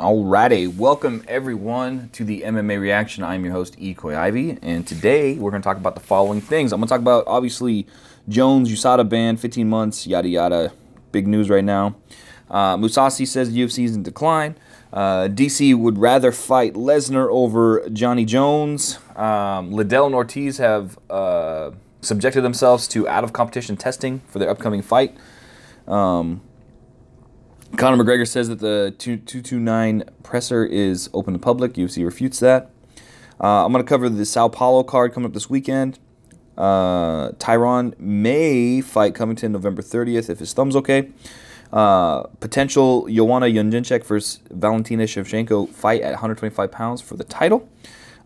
Alrighty, welcome everyone to the MMA reaction. I'm your host, Ekoi Ivy, and today we're going to talk about the following things. I'm going to talk about obviously Jones USADA ban, 15 months, yada yada. Big news right now. Uh, Mousasi says UFC is in decline. Uh, DC would rather fight Lesnar over Johnny Jones. Um, Liddell and Ortiz have uh, subjected themselves to out of competition testing for their upcoming fight. Um, Conor McGregor says that the 229 presser is open to public. UFC refutes that. Uh, I'm going to cover the Sao Paulo card coming up this weekend. Uh, Tyron may fight Covington November 30th if his thumb's okay. Uh, potential Joanna Jędrzejczyk versus Valentina Shevchenko fight at 125 pounds for the title.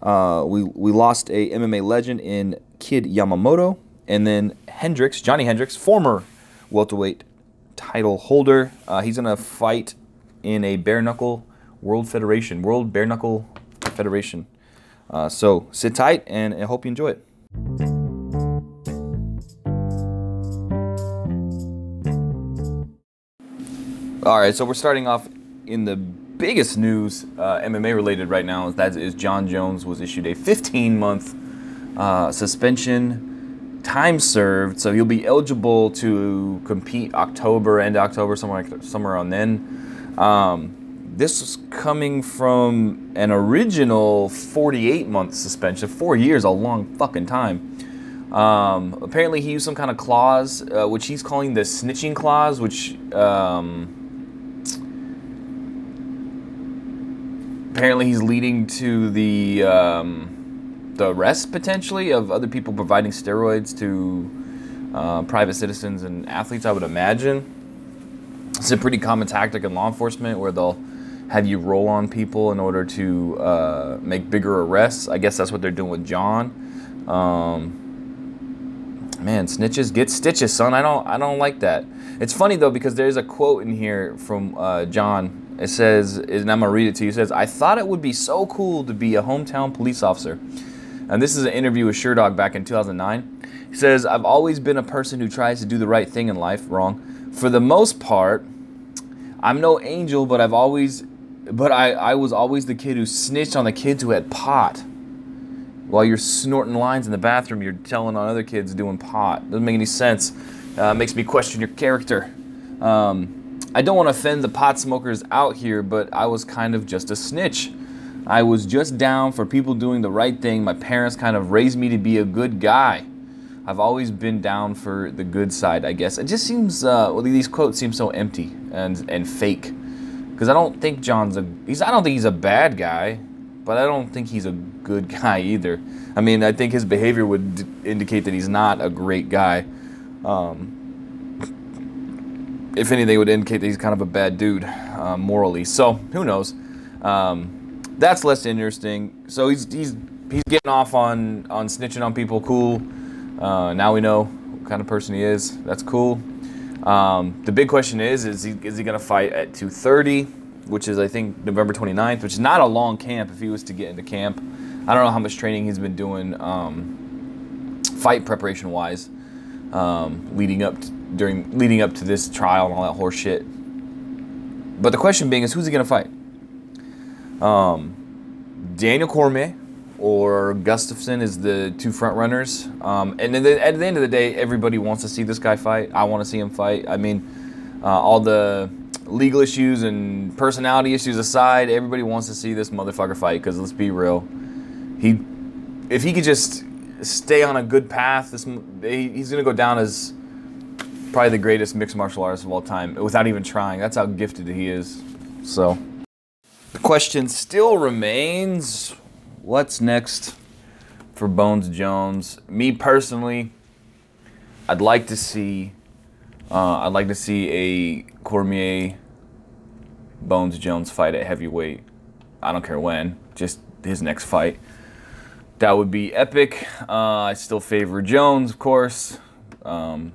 Uh, we, we lost a MMA legend in Kid Yamamoto. And then Hendricks, Johnny Hendricks, former welterweight title holder. Uh, he's going to fight in a bare knuckle world federation, world bare knuckle federation. Uh, so sit tight and I hope you enjoy it. All right, so we're starting off in the biggest news uh, MMA related right now. Is that is John Jones was issued a 15 month uh, suspension time served, so he'll be eligible to compete October, end October, somewhere somewhere around then. Um, this is coming from an original 48 month suspension, four years, a long fucking time. Um, apparently, he used some kind of clause, uh, which he's calling the snitching clause, which um, apparently he's leading to the um, the arrest potentially of other people providing steroids to uh, private citizens and athletes. I would imagine it's a pretty common tactic in law enforcement where they'll have you roll on people in order to uh, make bigger arrests. I guess that's what they're doing with John. Um, man, snitches get stitches, son. I don't, I don't like that. It's funny though because there's a quote in here from uh, Jon. It says, and I'm gonna read it to you. It says, "I thought it would be so cool to be a hometown police officer." And this is an interview with Sherdog back in 2009. He says, I've always been a person who tries to do the right thing in life. Wrong. For the most part, I'm no angel, but I've always, but I, I was always the kid who snitched on the kids who had pot. While you're snorting lines in the bathroom, you're telling on other kids doing pot. Doesn't make any sense. Uh, makes me question your character. Um, I don't want to offend the pot smokers out here, but I was kind of just a snitch. I was just down for people doing the right thing. My parents kind of raised me to be a good guy. I've always been down for the good side, I guess. It just seems, uh, well, these quotes seem so empty and, and fake. Because I don't think Jon's a, he's, I don't think he's a bad guy, but I don't think he's a good guy either. I mean, I think his behavior would d- indicate that he's not a great guy. Um, if anything, would indicate that he's kind of a bad dude uh, morally. So, who knows? Um, that's less interesting. So he's he's he's getting off on on snitching on people. Cool. Uh, now we know what kind of person he is. That's cool. Um, the big question is is he is he gonna fight at 2:30, which is I think November 29th, which is not a long camp if he was to get into camp. I don't know how much training he's been doing, um, fight preparation wise, um, leading up to, during leading up to this trial and all that horse shit. But the question being is who's he gonna fight? Um, Daniel Cormier or Gustafsson is the two front runners. Um, and the, at the end of the day, everybody wants to see this guy fight. I want to see him fight. I mean, uh, all the legal issues and personality issues aside, everybody wants to see this motherfucker fight. Because let's be real, he if he could just stay on a good path, this he's gonna go down as probably the greatest mixed martial artist of all time without even trying. That's how gifted he is. So. The question still remains what's next for Bones Jones? Me personally, I'd like to see uh, I'd like to see a Cormier Bones Jones fight at heavyweight. I don't care when, just his next fight. That would be epic. Uh, I still favor Jones, of course, um,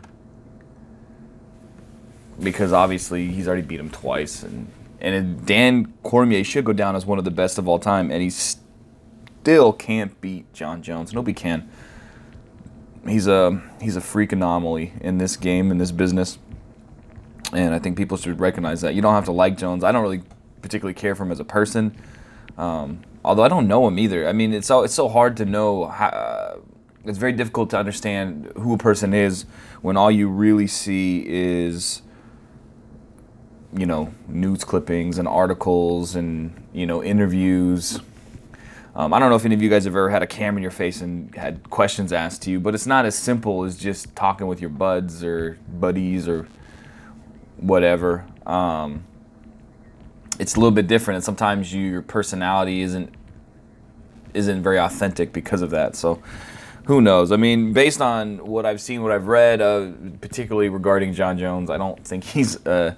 because obviously he's already beat him twice, and and Dan Cormier should go down as one of the best of all time, and he still can't beat John Jones. Nobody can. He's a he's a freak anomaly in this game in this business, and I think people should recognize that. You don't have to like Jones. I don't really particularly care for him as a person. Um, although I don't know him either. I mean, it's so it's so hard to know. How, uh, it's very difficult to understand who a person is when all you really see is you know news clippings and articles and you know interviews. Um, i don't know if any of you guys have ever had a camera in your face and had questions asked to you but it's not as simple as just talking with your buds or buddies or whatever. Um, it's a little bit different and sometimes you, your personality isn't isn't very authentic because of that. So who knows? I mean, based on what I've seen, what I've read, uh, particularly regarding John Jones, I don't think he's uh,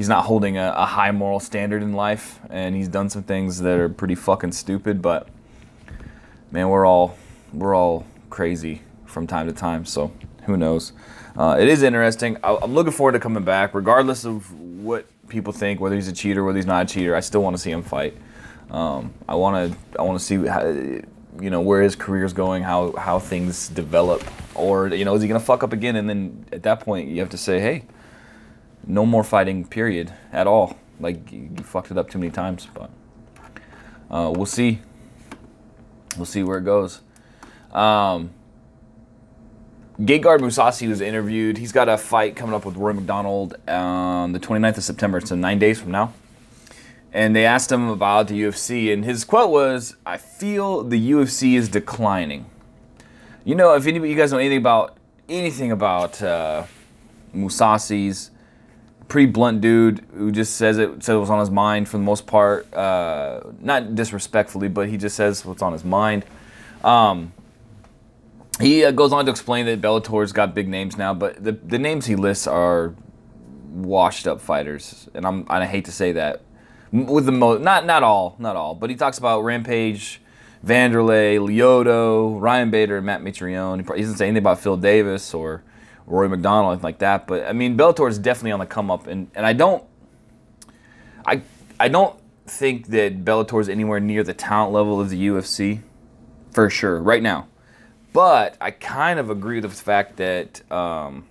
he's not holding a, a, high moral standard in life, and he's done some things that are pretty fucking stupid. But man, we're all we're all crazy from time to time, so who knows? Uh, it is interesting. I, am looking forward to coming back, regardless of what people think, whether he's a cheater, whether he's not a cheater. I still want to see him fight. Um, I want to I want to see how you know where his career is going, how how things develop, or you know is he gonna fuck up again? And then at that point you have to say, hey, no more fighting, period, at all. Like you, you fucked it up too many times, but uh, we'll see. We'll see where it goes. Um, Gegard Mousasi was interviewed. He's got a fight coming up with Rory MacDonald on the 29th of September, so nine days from now and they asked him about the UFC, and his quote was, "I feel the UFC is declining." You know, if anybody, you guys know anything about anything about uh, Mousasi's pretty blunt dude who just says it it was on his mind for the most part, uh, not disrespectfully, but he just says what's on his mind. Um, he uh, goes on to explain that Bellator's got big names now, but the the names he lists are washed up fighters, and I'm I hate to say that with the most, not not all, not all, but he talks about Rampage, Vanderlei, Lyoto, Ryan Bader, Matt Mitrione. He doesn't say anything about Phil Davis or Rory MacDonald, anything like that. But I mean, Bellator is definitely on the come up, and, and I don't, I I don't think that Bellator is anywhere near the talent level of the UFC, for sure, right now. But I kind of agree with the fact that um,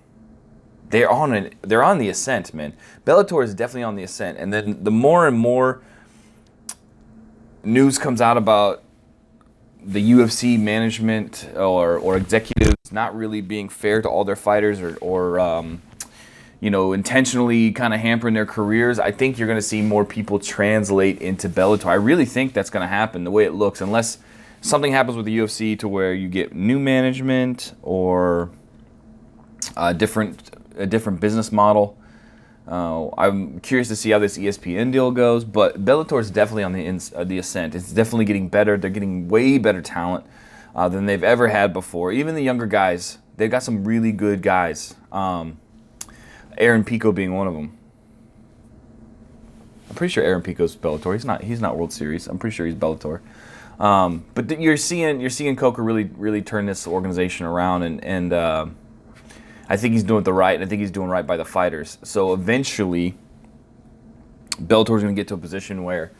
they're on an, they're on the ascent, man. Bellator is definitely on the ascent, and then the more and more news comes out about the UFC management or or executives not really being fair to all their fighters or or um, you know intentionally kind of hampering their careers, I think you're going to see more people translate into Bellator. I really think that's going to happen the way it looks, unless something happens with the UFC to where you get new management or uh, different a different business model. Uh, I'm curious to see how this ESPN deal goes, but Bellator is definitely on the uh, the ascent. It's definitely getting better. They're getting way better talent uh, than they've ever had before. Even the younger guys, they've got some really good guys. Um, Aaron Pico being one of them. I'm pretty sure Aaron Pico's Bellator. He's not. He's not World Series. I'm pretty sure he's Bellator. Um, but th- you're seeing you're seeing Coker really really turn this organization around and and uh, I think he's doing the right, and I think he's doing right by the fighters. So eventually, Bellator's going to get to a position where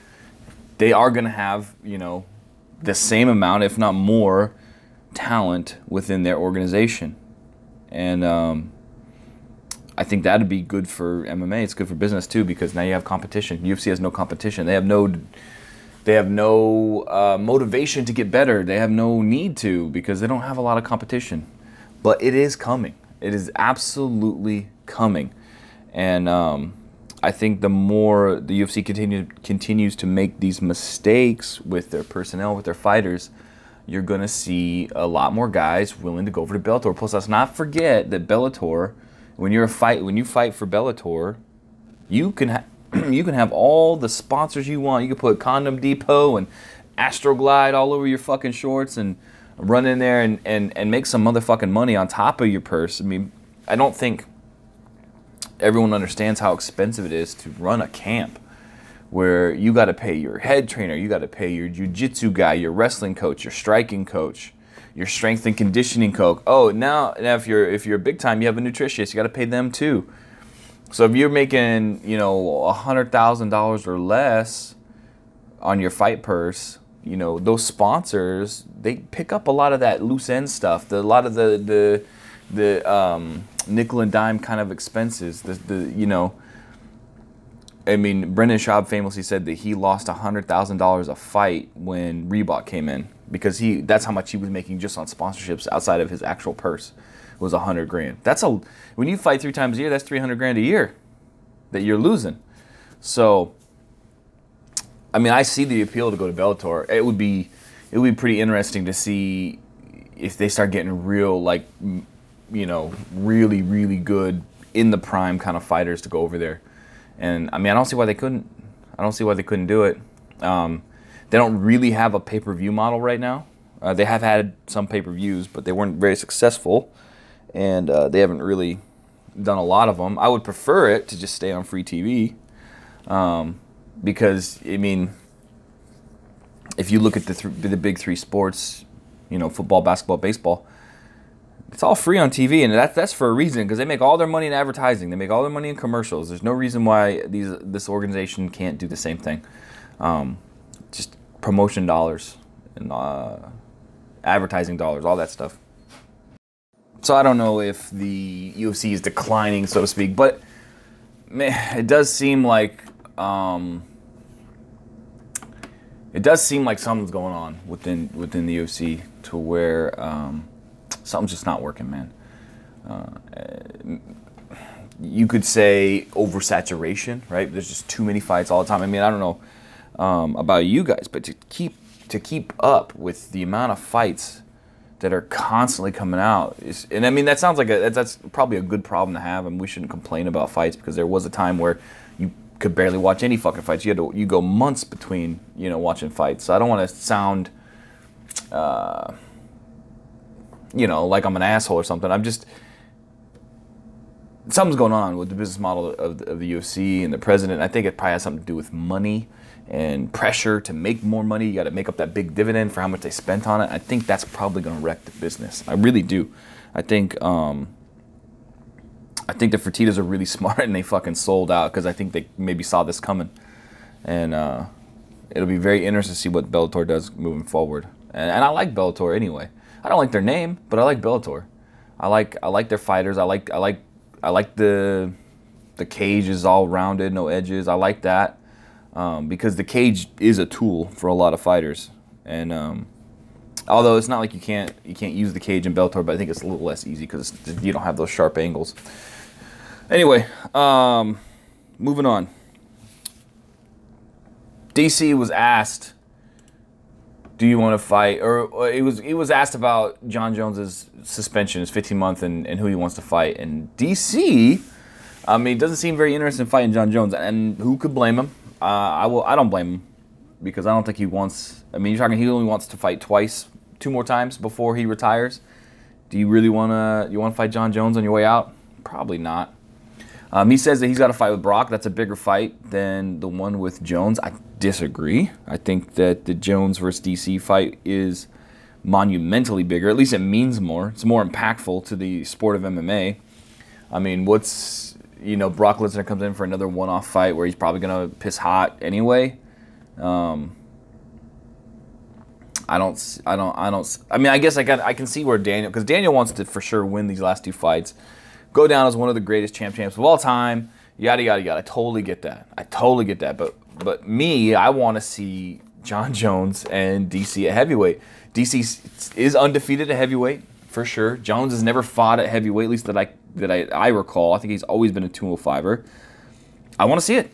they are going to have, you know, the same amount, if not more, talent within their organization. And um, I think that'd be good for MMA. It's good for business too because now you have competition. UFC has no competition. They have no, they have no uh, motivation to get better. They have no need to because they don't have a lot of competition. But it is coming. It is absolutely coming, and um, I think the more the UFC continue, continues to make these mistakes with their personnel, with their fighters, you're going to see a lot more guys willing to go over to Bellator. Plus, let's not forget that Bellator, when you're a fight, when you fight for Bellator, you can ha- you can have all the sponsors you want. You can put Condom Depot and Astroglide all over your fucking shorts and run in there and, and, and make some motherfucking money on top of your purse. I mean, I don't think everyone understands how expensive it is to run a camp where you got to pay your head trainer, you got to pay your jujitsu guy, your wrestling coach, your striking coach, your strength and conditioning coach. Oh, now, now if you're if you're big time, you have a nutritionist, you got to pay them too. So if you're making you know a hundred thousand dollars or less on your fight purse, you know those sponsors they pick up a lot of that loose end stuff the, a lot of the the the um, nickel and dime kind of expenses the, the you know I mean, Brendan Schaub famously said that he lost hundred thousand dollars a fight when Reebok came in because he that's how much he was making just on sponsorships outside of his actual purse was a hundred grand. That's a when you fight three times a year, that's three hundred grand a year that you're losing. So, I mean, I see the appeal to go to Bellator. It would be it would be pretty interesting to see if they start getting real like you know really really good in the prime kind of fighters to go over there. And I mean, I don't see why they couldn't. I don't see why they couldn't do it. Um, they don't really have a pay per view model right now. Uh, they have had some pay per views, but they weren't very successful, and uh, they haven't really done a lot of them. I would prefer it to just stay on free TV, um, because I mean, if you look at the th- the big three sports, you know, football, basketball, baseball, it's all free on TV, and that's that's for a reason because they make all their money in advertising. They make all their money in commercials. There's no reason why these this organization can't do the same thing. Um, just promotion dollars and uh, advertising dollars, all that stuff. So I don't know if the UFC is declining, so to speak, but man, it does seem like um, it does seem like something's going on within within the UFC to where. Um, something's just not working, man. Uh, you could say oversaturation, right? There's just too many fights all the time. I mean, I don't know um, about you guys, but to keep to keep up with the amount of fights that are constantly coming out is, and I mean that sounds like a that's probably a good problem to have, and we shouldn't complain about fights because there was a time where could barely watch any fucking fights. You had to you go months between you know watching fights. So I don't want to sound. Uh, you know, like I'm an asshole or something. I'm just something's going on with the business model of, of the UFC and the president. I think it probably has something to do with money and pressure to make more money. You got to make up that big dividend for how much they spent on it. I think that's probably going to wreck the business. I really do. I think um, I think the Fertitas are really smart and they fucking sold out because I think they maybe saw this coming, and uh, it'll be very interesting to see what Bellator does moving forward. And, and I like Bellator anyway. I don't like their name, but I like Bellator. I like I like their fighters. I like I like I like the the cage is all rounded, no edges. I like that um, because the cage is a tool for a lot of fighters. And um, although it's not like you can't you can't use the cage in Bellator, but I think it's a little less easy because you don't have those sharp angles. Anyway, um, moving on. DC was asked do you want to fight? Or, it was it was asked about John Jones's suspension, his 15 month, and, and who he wants to fight. And DC, I mean, doesn't seem very interested in fighting John Jones. And who could blame him? Uh, I will. I don't blame him because I don't think he wants. I mean, you're talking. He only wants to fight twice, two more times before he retires. Do you really want to? You want to fight John Jones on your way out? Probably not. Um, he says that he's got a fight with Brock. That's a bigger fight than the one with Jones. I disagree. I think that the Jones versus DC fight is monumentally bigger. At least it means more. It's more impactful to the sport of MMA. I mean, what's you know Brock Lesnar comes in for another one-off fight where he's probably gonna piss hot anyway. Um, I don't, I don't, I don't. I mean, I guess I got, I can see where Daniel, because Daniel wants to for sure win these last two fights go down as one of the greatest champ champs of all time. Yada yada yada. I totally get that. I totally get that. But but me, I want to see John Jones and DC at heavyweight. DC is undefeated at heavyweight for sure. Jones has never fought at heavyweight, at least that I that I, I recall. I think he's always been a 205er. I want to see it.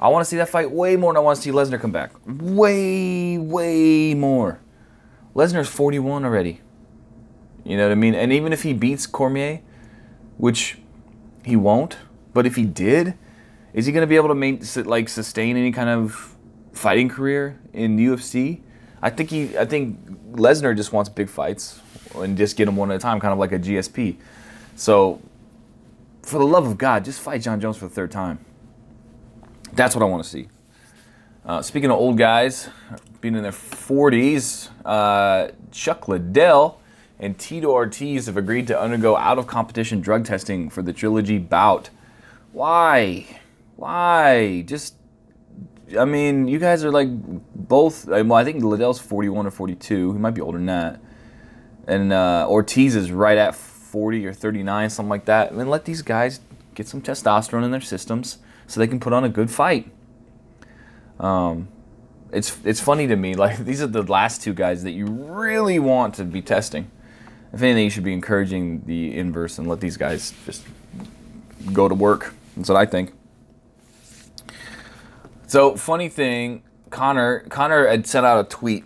I want to see that fight way more than I want to see Lesnar come back. Way, way more. Lesnar's 41 already. You know what I mean? And even if he beats Cormier, which he won't. But if he did, is he going to be able to like sustain any kind of fighting career in UFC? I think he. I think Lesnar just wants big fights and just get them one at a time, kind of like a GSP. So, for the love of God, just fight Jon Jones for the third time. That's what I want to see. Uh, speaking of old guys, being in their 40s, uh, Chuck Liddell and Tito Ortiz have agreed to undergo out of competition drug testing for the trilogy bout. Why? Why? Just, I mean, you guys are like both. Well, I think Liddell's 41 or 42. He might be older than that. And uh, Ortiz is right at 40 or 39, something like that. I mean, let these guys get some testosterone in their systems. so they can put on a good fight. Um, it's it's funny to me. Like these are the last two guys that you really want to be testing. If anything, you should be encouraging the inverse and let these guys just go to work. That's what I think. So funny thing, Connor Conor had sent out a tweet.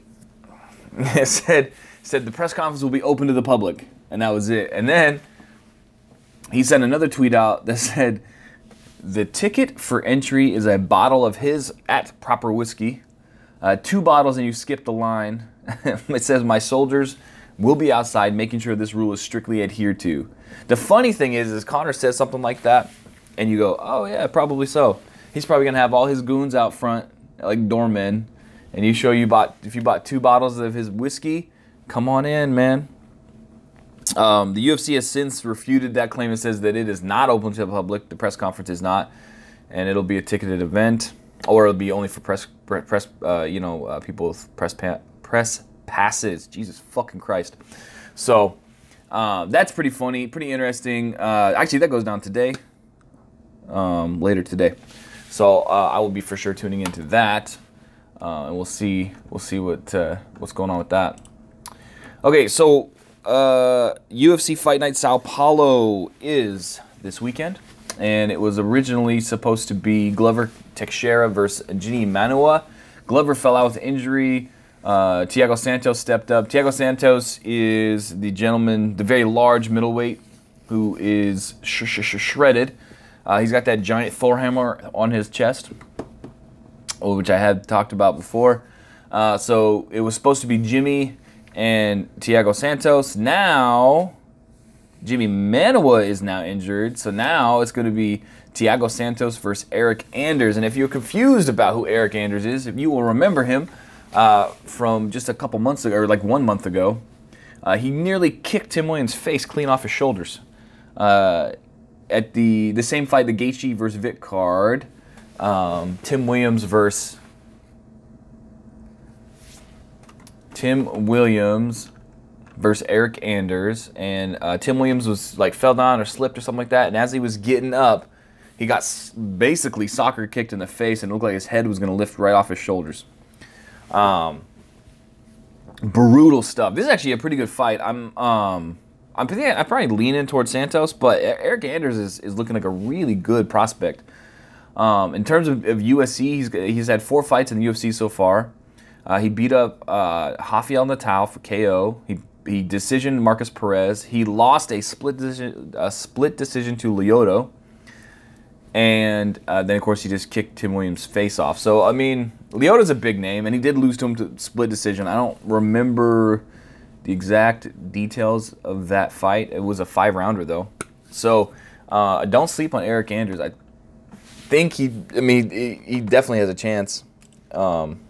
it said said the press conference will be open to the public, and that was it. And then he sent another tweet out that said the ticket for entry is a bottle of his at proper whiskey, uh, two bottles, and you skip the line. it says my soldiers will be outside, making sure this rule is strictly adhered to. The funny thing is, is Conor says something like that, and you go, oh yeah, probably so. He's probably gonna have all his goons out front, like doormen, and you show you bought if you bought two bottles of his whiskey, come on in, man. Um, the UFC has since refuted that claim and says that it is not open to the public. The press conference is not, and it'll be a ticketed event, or it'll be only for press, press, uh, you know, uh, people with press press passes. Jesus fucking Christ. So uh, that's pretty funny, pretty interesting. Uh, actually, that goes down today, um, later today. So uh, I will be for sure tuning into that, uh, and we'll see we'll see what what's going on with that. Okay, so uh, UFC Fight Night Sao Paulo is this weekend, and it was originally supposed to be Glover Teixeira versus Jimi Manuwa. Glover fell out with injury. Uh, Thiago Santos stepped up. Thiago Santos is the gentleman, the very large middleweight, who is sh- sh- sh- shredded. Uh, he's got that giant Thor hammer on his chest, which I had talked about before. Uh, so it was supposed to be Jimi and Thiago Santos. Now, Jimi Manuwa is now injured, so now it's going to be Thiago Santos versus Eryk Anders. And if you're confused about who Eryk Anders is, if you will remember him uh, from just a couple months ago, or like one month ago, uh, he nearly kicked Tim Williams' face clean off his shoulders uh, at the the same fight, the Gaethje versus Vick card. Um, Tim Williams versus Tim Williams versus Eryk Anders, and uh, Tim Williams was like fell down or slipped or something like that, and as he was getting up, he got basically soccer kicked in the face, and looked like his head was going to lift right off his shoulders. Um, brutal stuff. This is actually a pretty good fight. I'm um, I'm I'm probably leaning towards Santos, but Eryk Anders is, is looking like a really good prospect. Um, in terms of, of UFC, he's he's had four fights in the UFC so far. Uh, he beat up uh, Rafael Natal for KO. He he decisioned Markus Perez. He lost a split decision a split decision to Lyoto. And uh, then of course he just kicked Tim Williams' face off. So I mean, Lyoto's a big name, and he did lose to him to split decision. I don't remember the exact details of that fight. It was a five rounder though. So uh, don't sleep on Eryk Anders. I think he. I mean, he definitely has a chance. Um,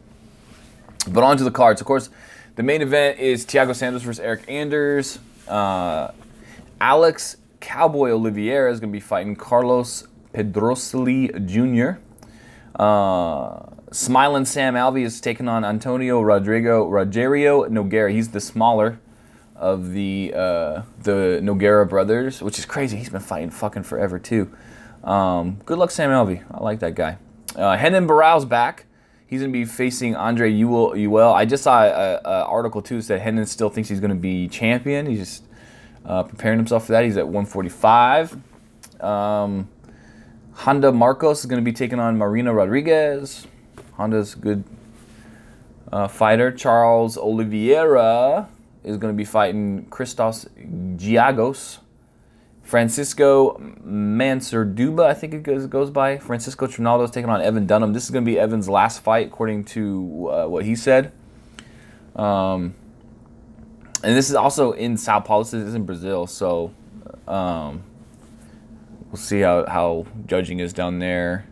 but on to the cards. Of course, the main event is Thiago Santos versus Eryk Anders. Uh, Alex Cowboy Oliveira is going to be fighting Carlos Pedersoli Jr. Uh, Smiling Sam Alvey is taking on Antonio Rodrigo Rogerio Nogueira. He's the smaller of the uh, the Nogueira brothers, which is crazy. He's been fighting fucking forever too. Um, good luck, Sam Alvey. I like that guy. Uh, Renan Barão's back. He's to be facing Andre Ewell. I just saw an article too that Renan still thinks he's to be champion. He's just uh, preparing himself for that. He's at 145. Um, Randa Markos is to be taking on Marina Rodriguez. Randa's good uh, fighter. Charles Oliveira is going to be fighting Christos Giagos. Francisco Massaranduba, I think it goes, goes by. Francisco Trinaldo is taking on Evan Dunham. This is going to be Evan's last fight, according to uh, what he said. Um, and this is also in Sao Paulo. This is in Brazil, so um, we'll see how, how judging is down there.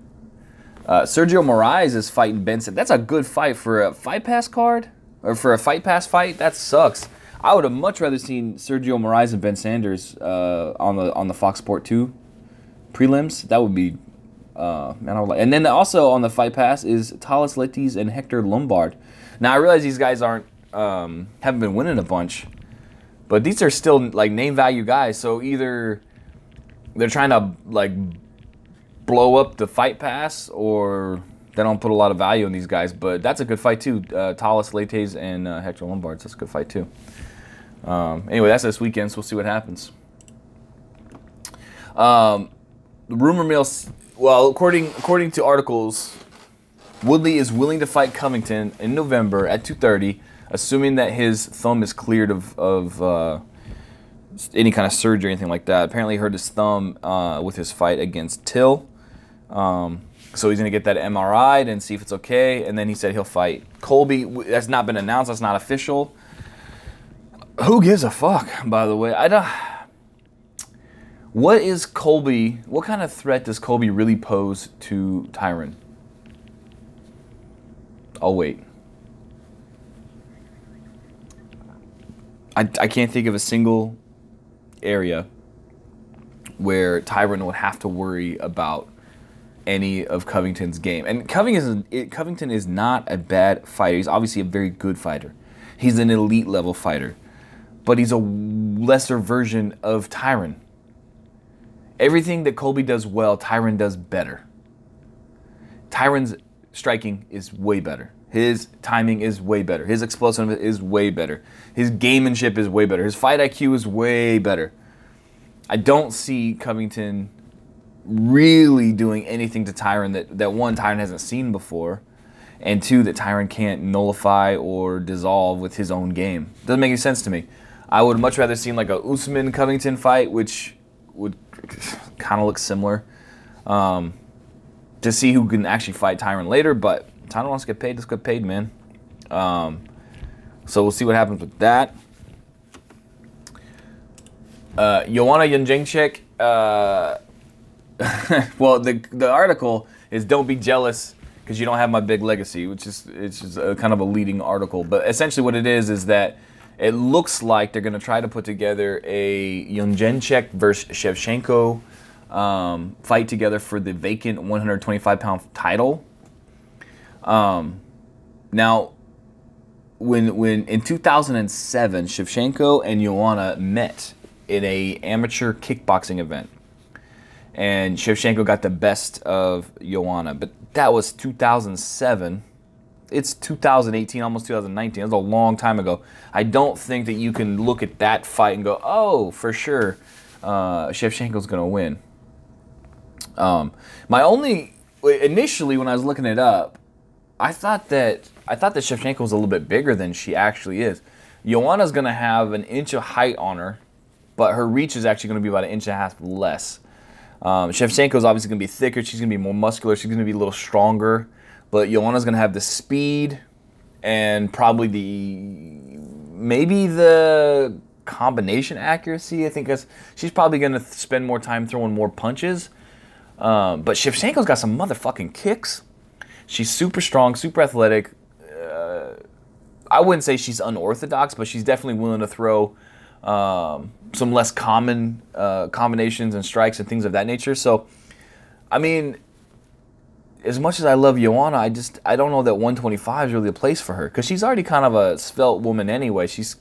Uh, Sergio Moraes is fighting Benson. That's a good fight for a fight pass card or for a fight pass fight. That sucks. I would have much rather seen Sergio Moraes and Ben Saunders uh, on the on the Fox Sport Two prelims. That would be uh, man. I would like. And then also on the Fight Pass is Thales Leites and Hector Lombard. Now I realize these guys aren't um, haven't been winning a bunch, but these are still like name value guys. So either they're trying to like blow up the fight pass or they don't put a lot of value in these guys. But that's a good fight too. Uh, Thales Leites and uh, Hector Lombard. That's a good fight too. Um, anyway, that's this weekend, so we'll see what happens. Um, rumor mill. Well, according according to articles, Woodley is willing to fight Covington in November at 2:30, assuming that his thumb is cleared of of uh, any kind of surgery or anything like that. Apparently, he hurt his thumb uh, with his fight against Till. Um, so he's gonna get that MRI and see if it's okay, and then he said he'll fight Colby. That's not been announced. That's not official. Who gives a fuck? By the way, I don't. What is Colby? What kind of threat does Colby really pose to Tyron? I'll wait. I, I can't think of a single area where Tyron would have to worry about any of Covington's game. And Covington is, Covington is not a bad fighter. He's obviously a very good fighter. He's an elite level fighter. But he's a lesser version of Tyron. Everything that Colby does well, Tyron does better. Tyron's striking is way better. His timing is way better. His explosiveness is way better. His gamemanship is way better. His fight IQ is way better. I don't see Covington really doing anything to Tyron that, that one, Tyron hasn't seen before, and two, that Tyron can't nullify or dissolve with his own game. Doesn't make any sense to me. I would much rather see like a Usman Covington fight, which would kind of look similar, um, to see who can actually fight Tyron later. But Tyron wants to get paid. Let's get paid, man. Um, so we'll see what happens with that. Uh, Joanna Jędrzejczyk, uh, well, the the article is "Don't be jealous because you don't have my big legacy," which is it's just a, kind of a leading article. But essentially, what it is is that it looks like they're going to try to put together a Jędrzejczyk versus Shevchenko um, fight together for the vacant 125 pound title. Um, now, when when in 2007, Shevchenko and Joanna met in a amateur kickboxing event and Shevchenko got the best of Joanna. But that was 2007. It's 2018, almost 2019. That was a long time ago. I don't think that you can look at that fight and go, oh, for sure, uh, Shevchenko's going to win. Um, my only initially when I was looking it up, I thought that I thought that Shevchenko was a little bit bigger than she actually is. Joanna's going to have an inch of height on her, but her reach is actually going to be about an inch and a half less. Um, Shevchenko is obviously going to be thicker. She's going to be more muscular. She's going to be a little stronger. But Joanna's going to have the speed and probably the maybe the combination accuracy. I think she's probably going to spend more time throwing more punches. Um, but Shevchenko's got some motherfucking kicks. She's super strong, super athletic. Uh, I wouldn't say she's unorthodox, but she's definitely willing to throw um, some less common uh, combinations and strikes and things of that nature. So, I mean, as much as I love Joanna, I just I don't know that 125 is really a place for her because she's already kind of a svelte woman anyway. She's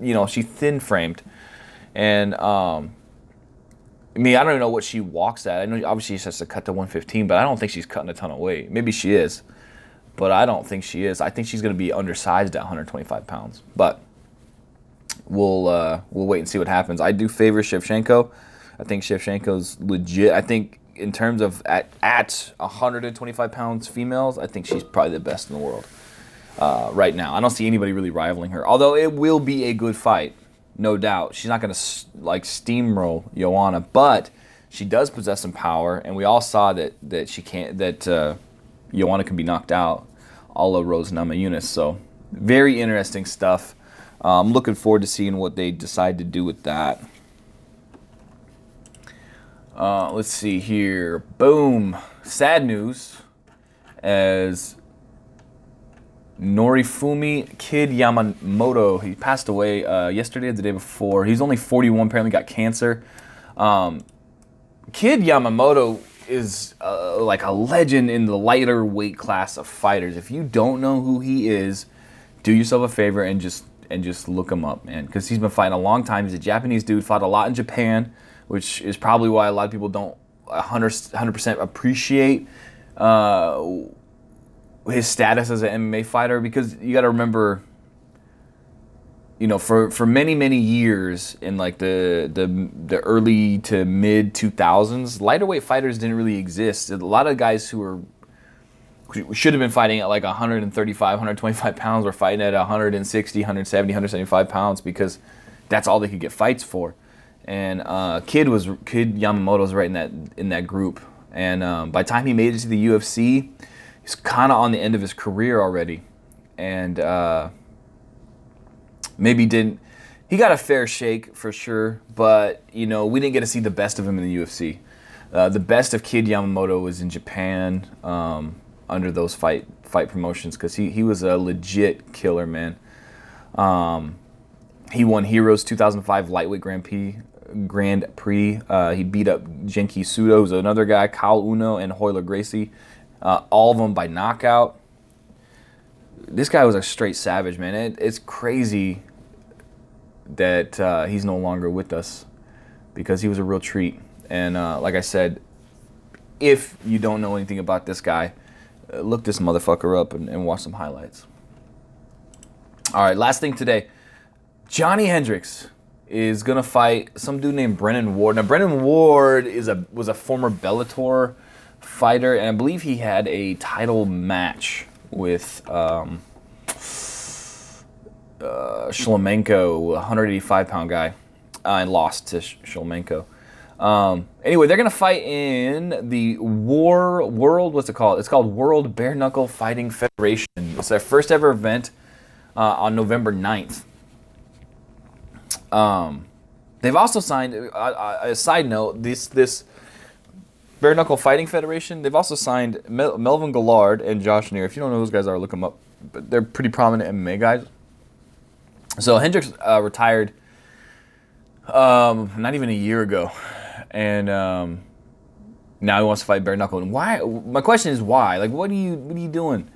you know she's thin framed, and um, I mean I don't even know what she walks at. I know obviously she has to cut to 115, but I don't think she's cutting a ton of weight. Maybe she is, but I don't think she is. I think she's going to be undersized at 125 pounds, but we'll uh, we'll wait and see what happens. I do favor Shevchenko. I think Shevchenko's legit. I think in terms of at at 125 pounds females, I think she's probably the best in the world uh, right now. I don't see anybody really rivaling her. Although it will be a good fight, no doubt. She's not going to like steamroll Joanna, but she does possess some power, and we all saw that that she can't that uh, Joanna can be knocked out, all of Rose Namajunas. So very interesting stuff. I'm looking forward to seeing what they decide to do with that. Uh, let's see here. Boom. Sad news as Norifumi Kid Yamamoto, he passed away uh, yesterday or the day before. He's only 41, apparently got cancer. Um, Kid Yamamoto is uh, like a legend in the lighter weight class of fighters. If you don't know who he is, do yourself a favor and just and just look him up, man, because he's been fighting a long time. He's a Japanese dude, fought a lot in Japan, which is probably why a lot of people don't 100 percent appreciate uh, his status as an MMA fighter because you got to remember, you know, for for many many years in like the the the early to mid 2000s, lighter weight fighters didn't really exist. A lot of guys who were should have been fighting at like 135, 125 pounds We're fighting at 160, 170, 175 pounds because that's all they could get fights for. And uh, Kid was Kid Yamamoto was right in that in that group. And um, by the time he made it to the UFC, he's kind of on the end of his career already, and uh, maybe didn't. He got a fair shake for sure, but you know we didn't get to see the best of him in the UFC. Uh, the best of Kid Yamamoto was in Japan um, under those fight fight promotions because he, he was a legit killer man. Um, he won Heroes 2005 lightweight Grand Prix. Grand Prix. Uh, he beat up Genki Sudo, who's another guy, Caol Uno, and Royler Gracie uh, all of them by knockout. This guy was a straight savage, man. It, it's crazy that uh, he's no longer with us because he was a real treat. And uh, like I said, if you don't know anything about this guy, look this motherfucker up and, and watch some highlights. All right, last thing today. Johnny Hendricks is gonna fight some dude named Brennan Ward. Now Brennan Ward is a was a former Bellator fighter, and I believe he had a title match with um, uh, Shlemenko, 185 pound guy, uh, and lost to Shlemenko. Um, anyway, they're gonna fight in the War World. What's it called? It's called World Bare Knuckle Fighting Federation. It's their first ever event uh, on November 9th. Um, they've also signed. Uh, uh, a side note: this this Bare Knuckle Fighting Federation. They've also signed Mel- Melvin Guillard and Josh Neer. If you don't know who those guys are, look them up. But they're pretty prominent MMA guys. So Hendricks uh, retired um, not even a year ago, and um, now he wants to fight bare knuckle. And why? My question is why? Like, what are you what are you doing?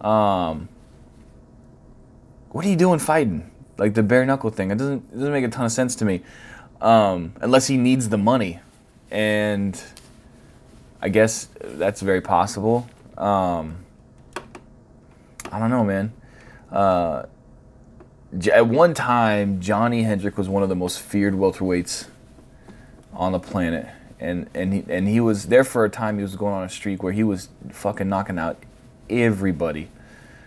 Um, what are you doing fighting? Like the bare knuckle thing. It doesn't it doesn't make a ton of sense to me, um, unless he needs the money, and I guess that's very possible. Um, I don't know, man. Uh, at one time, Johnny Hendrick was one of the most feared welterweights on the planet, and and he and he was there for a time. He was going on a streak where he was fucking knocking out everybody.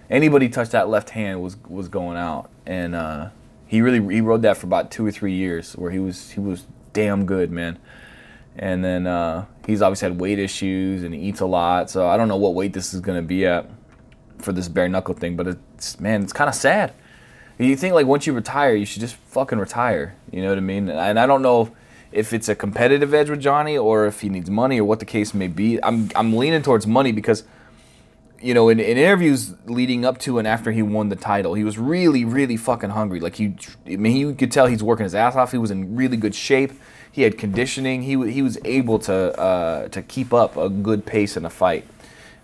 Anybody touched that left hand was was going out, and uh, he really he rode that for about two or three years, where he was he was damn good, man. And then uh, he's obviously had weight issues and he eats a lot. So I don't know what weight this is going to be at for this bare knuckle thing, but it's man, it's kind of sad. You think like once you retire, you should just fucking retire. You know what I mean? And I don't know if it's a competitive edge with Johnny or if he needs money or what the case may be. I'm I'm leaning towards money because you know, in, in interviews leading up to and after he won the title, he was really, really fucking hungry. Like he, I mean, you could tell he's working his ass off. He was in really good shape. He had conditioning. He he was able to uh, to keep up a good pace in a fight.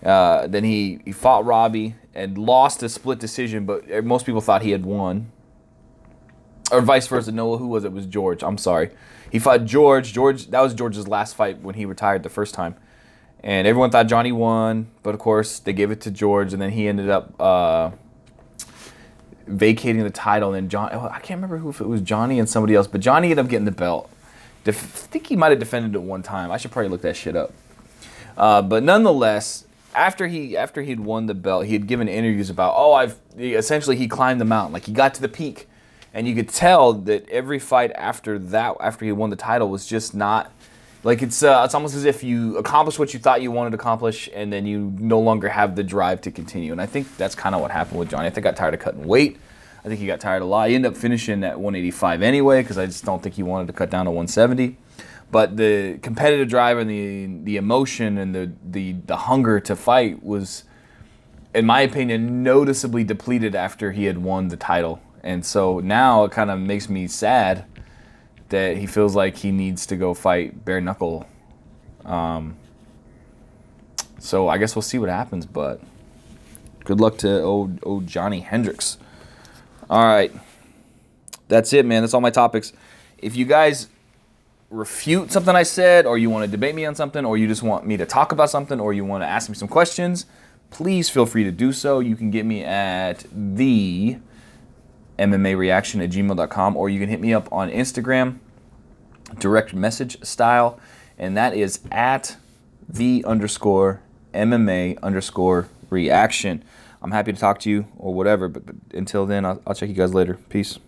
Uh, then he, he fought Robbie and lost a split decision, but most people thought he had won. Or vice versa. No, who was it? it was George. I'm sorry. He fought George. George. That was George's last fight when he retired the first time, and everyone thought Johnny won, but of course they gave it to George, and then he ended up. Uh, vacating the title, and John, I can't remember who if it was Johnny and somebody else, but Johnny ended up getting the belt. Def- I think he might have defended it one time. I should probably look that shit up. Uh, but nonetheless, after he after he'd won the belt, he had given interviews about oh I've essentially he climbed the mountain like he got to the peak, and you could tell that every fight after that after he won the title was just not like it's uh, it's almost as if you accomplished what you thought you wanted to accomplish, and then you no longer have the drive to continue. And I think that's kind of what happened with Johnny. I think I got tired of cutting weight. I think he got tired a lot. He ended up finishing at 185 anyway because I just don't think he wanted to cut down to 170. But the competitive drive and the the emotion and the the the hunger to fight was, in my opinion, noticeably depleted after he had won the title. And so now it kind of makes me sad that he feels like he needs to go fight bare knuckle. Um, so I guess we'll see what happens, but good luck to old old Johnny Hendricks. All right. That's it, man. That's all my topics. If you guys refute something I said, or you want to debate me on something, or you just want me to talk about something, or you want to ask me some questions, please feel free to do so. You can get me at the MMA reaction at gmail.com, or you can hit me up on Instagram, direct message style, and that is at the underscore MMA underscore reaction. I'm happy to talk to you or whatever, but, but until then, I'll, I'll check you guys later. Peace.